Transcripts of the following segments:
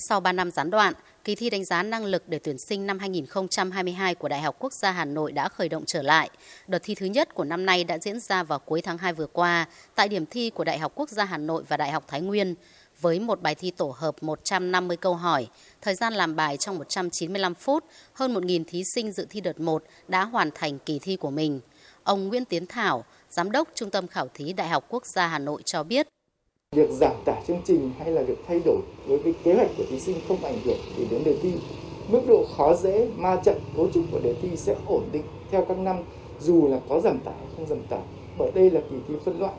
Sau 3 năm gián đoạn, kỳ thi đánh giá năng lực để tuyển sinh năm 2022 của Đại học Quốc gia Hà Nội đã khởi động trở lại. Đợt thi thứ nhất của năm nay đã diễn ra vào cuối tháng 2 vừa qua tại điểm thi của Đại học Quốc gia Hà Nội và Đại học Thái Nguyên với một bài thi tổ hợp 150 câu hỏi, thời gian làm bài trong 195 phút, hơn 1.000 thí sinh dự thi đợt 1 đã hoàn thành kỳ thi của mình. Ông Nguyễn Tiến Thảo, Giám đốc Trung tâm Khảo thí Đại học Quốc gia Hà Nội cho biết. Việc giảm tải chương trình hay là việc thay đổi đối với kế hoạch của thí sinh không ảnh hưởng gì đến đề thi. Mức độ khó dễ, ma trận, cấu trúc của đề thi sẽ ổn định theo các năm dù là có giảm tải không giảm tải bởi đây là kỳ thi phân loại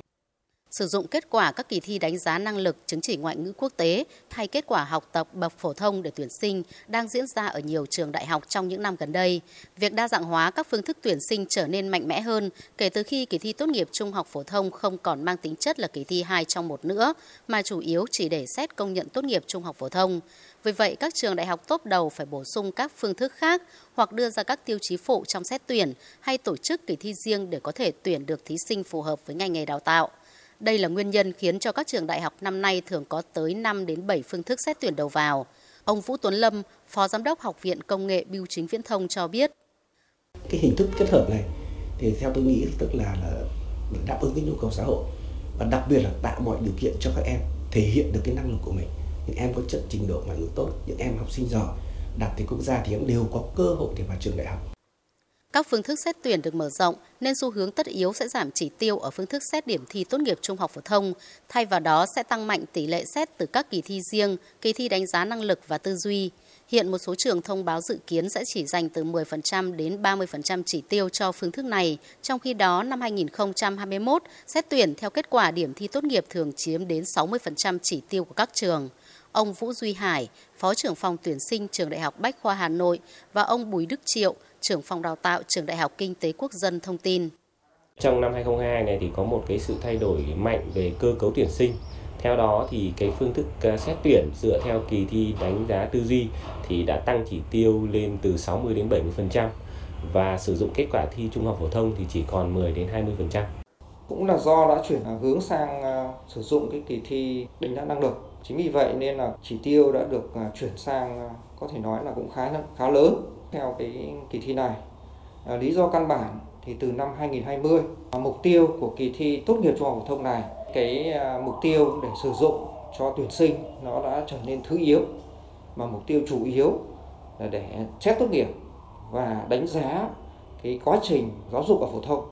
sử dụng kết quả các kỳ thi đánh giá năng lực chứng chỉ ngoại ngữ quốc tế thay kết quả học tập bậc phổ thông để tuyển sinh đang diễn ra ở nhiều trường đại học trong những năm gần đây. Việc đa dạng hóa các phương thức tuyển sinh trở nên mạnh mẽ hơn kể từ khi kỳ thi tốt nghiệp trung học phổ thông không còn mang tính chất là kỳ thi hai trong một nữa, mà chủ yếu chỉ để xét công nhận tốt nghiệp trung học phổ thông. Vì vậy, các trường đại học tốt đầu phải bổ sung các phương thức khác hoặc đưa ra các tiêu chí phụ trong xét tuyển hay tổ chức kỳ thi riêng để có thể tuyển được thí sinh phù hợp với ngành nghề đào tạo. Đây là nguyên nhân khiến cho các trường đại học năm nay thường có tới 5 đến 7 phương thức xét tuyển đầu vào. Ông Vũ Tuấn Lâm, Phó Giám đốc Học viện Công nghệ Bưu chính Viễn thông cho biết. Cái hình thức kết hợp này thì theo tôi nghĩ tức là, là đáp ứng cái nhu cầu xã hội và đặc biệt là tạo mọi điều kiện cho các em thể hiện được cái năng lực của mình. Những em có chất trình độ ngoại ngữ tốt, những em học sinh giỏi đạt thì quốc gia thì cũng đều có cơ hội để vào trường đại học. Các phương thức xét tuyển được mở rộng nên xu hướng tất yếu sẽ giảm chỉ tiêu ở phương thức xét điểm thi tốt nghiệp trung học phổ thông, thay vào đó sẽ tăng mạnh tỷ lệ xét từ các kỳ thi riêng, kỳ thi đánh giá năng lực và tư duy. Hiện một số trường thông báo dự kiến sẽ chỉ dành từ 10% đến 30% chỉ tiêu cho phương thức này, trong khi đó năm 2021 xét tuyển theo kết quả điểm thi tốt nghiệp thường chiếm đến 60% chỉ tiêu của các trường. Ông Vũ Duy Hải, Phó trưởng phòng tuyển sinh trường Đại học Bách khoa Hà Nội và ông Bùi Đức Triệu, trưởng phòng đào tạo trường Đại học Kinh tế Quốc dân thông tin. Trong năm 2022 này thì có một cái sự thay đổi mạnh về cơ cấu tuyển sinh. Theo đó thì cái phương thức ờ, xét tuyển dựa theo kỳ thi đánh giá tư duy thì đã tăng chỉ tiêu lên từ 60 đến 70% và sử dụng kết quả thi trung học phổ thông thì chỉ còn 10 đến 20%. Cũng là do đã chuyển hướng sang uh, sử dụng cái kỳ thi đánh giá năng lực. Chính vì vậy nên là chỉ tiêu đã được uh, chuyển sang có thể nói là cũng khá khá lớn theo cái kỳ thi này. À, lý do căn bản thì từ năm 2020 à, mục tiêu của kỳ thi tốt nghiệp trung học phổ thông này, cái à, mục tiêu để sử dụng cho tuyển sinh nó đã trở nên thứ yếu, mà mục tiêu chủ yếu là để xét tốt nghiệp và đánh giá cái quá trình giáo dục ở phổ thông.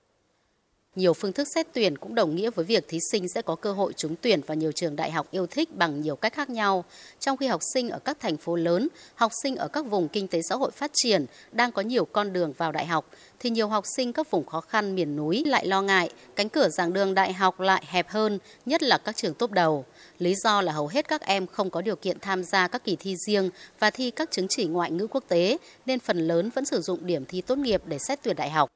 Nhiều phương thức xét tuyển cũng đồng nghĩa với việc thí sinh sẽ có cơ hội trúng tuyển vào nhiều trường đại học yêu thích bằng nhiều cách khác nhau. Trong khi học sinh ở các thành phố lớn, học sinh ở các vùng kinh tế xã hội phát triển đang có nhiều con đường vào đại học, thì nhiều học sinh các vùng khó khăn miền núi lại lo ngại cánh cửa giảng đường đại học lại hẹp hơn, nhất là các trường tốt đầu. Lý do là hầu hết các em không có điều kiện tham gia các kỳ thi riêng và thi các chứng chỉ ngoại ngữ quốc tế, nên phần lớn vẫn sử dụng điểm thi tốt nghiệp để xét tuyển đại học.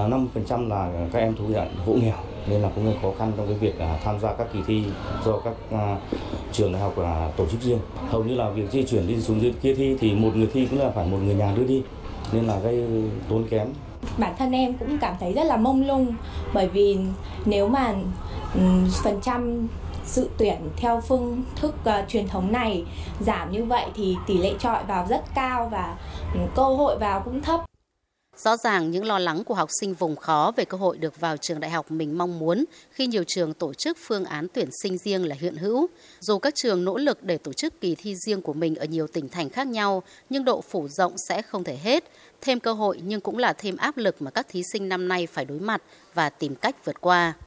50% là các em thu nhận hộ nghèo nên là cũng khó khăn trong cái việc à, tham gia các kỳ thi do các à, trường đại học à, tổ chức riêng. Hầu như là việc di chuyển đi xuống dưới kia thi thì một người thi cũng là phải một người nhà đưa đi nên là gây tốn kém. Bản thân em cũng cảm thấy rất là mông lung bởi vì nếu mà phần trăm dự tuyển theo phương thức uh, truyền thống này giảm như vậy thì tỷ lệ trọi vào rất cao và cơ hội vào cũng thấp. Rõ ràng những lo lắng của học sinh vùng khó về cơ hội được vào trường đại học mình mong muốn khi nhiều trường tổ chức phương án tuyển sinh riêng là hiện hữu. Dù các trường nỗ lực để tổ chức kỳ thi riêng của mình ở nhiều tỉnh thành khác nhau, nhưng độ phủ rộng sẽ không thể hết. Thêm cơ hội nhưng cũng là thêm áp lực mà các thí sinh năm nay phải đối mặt và tìm cách vượt qua.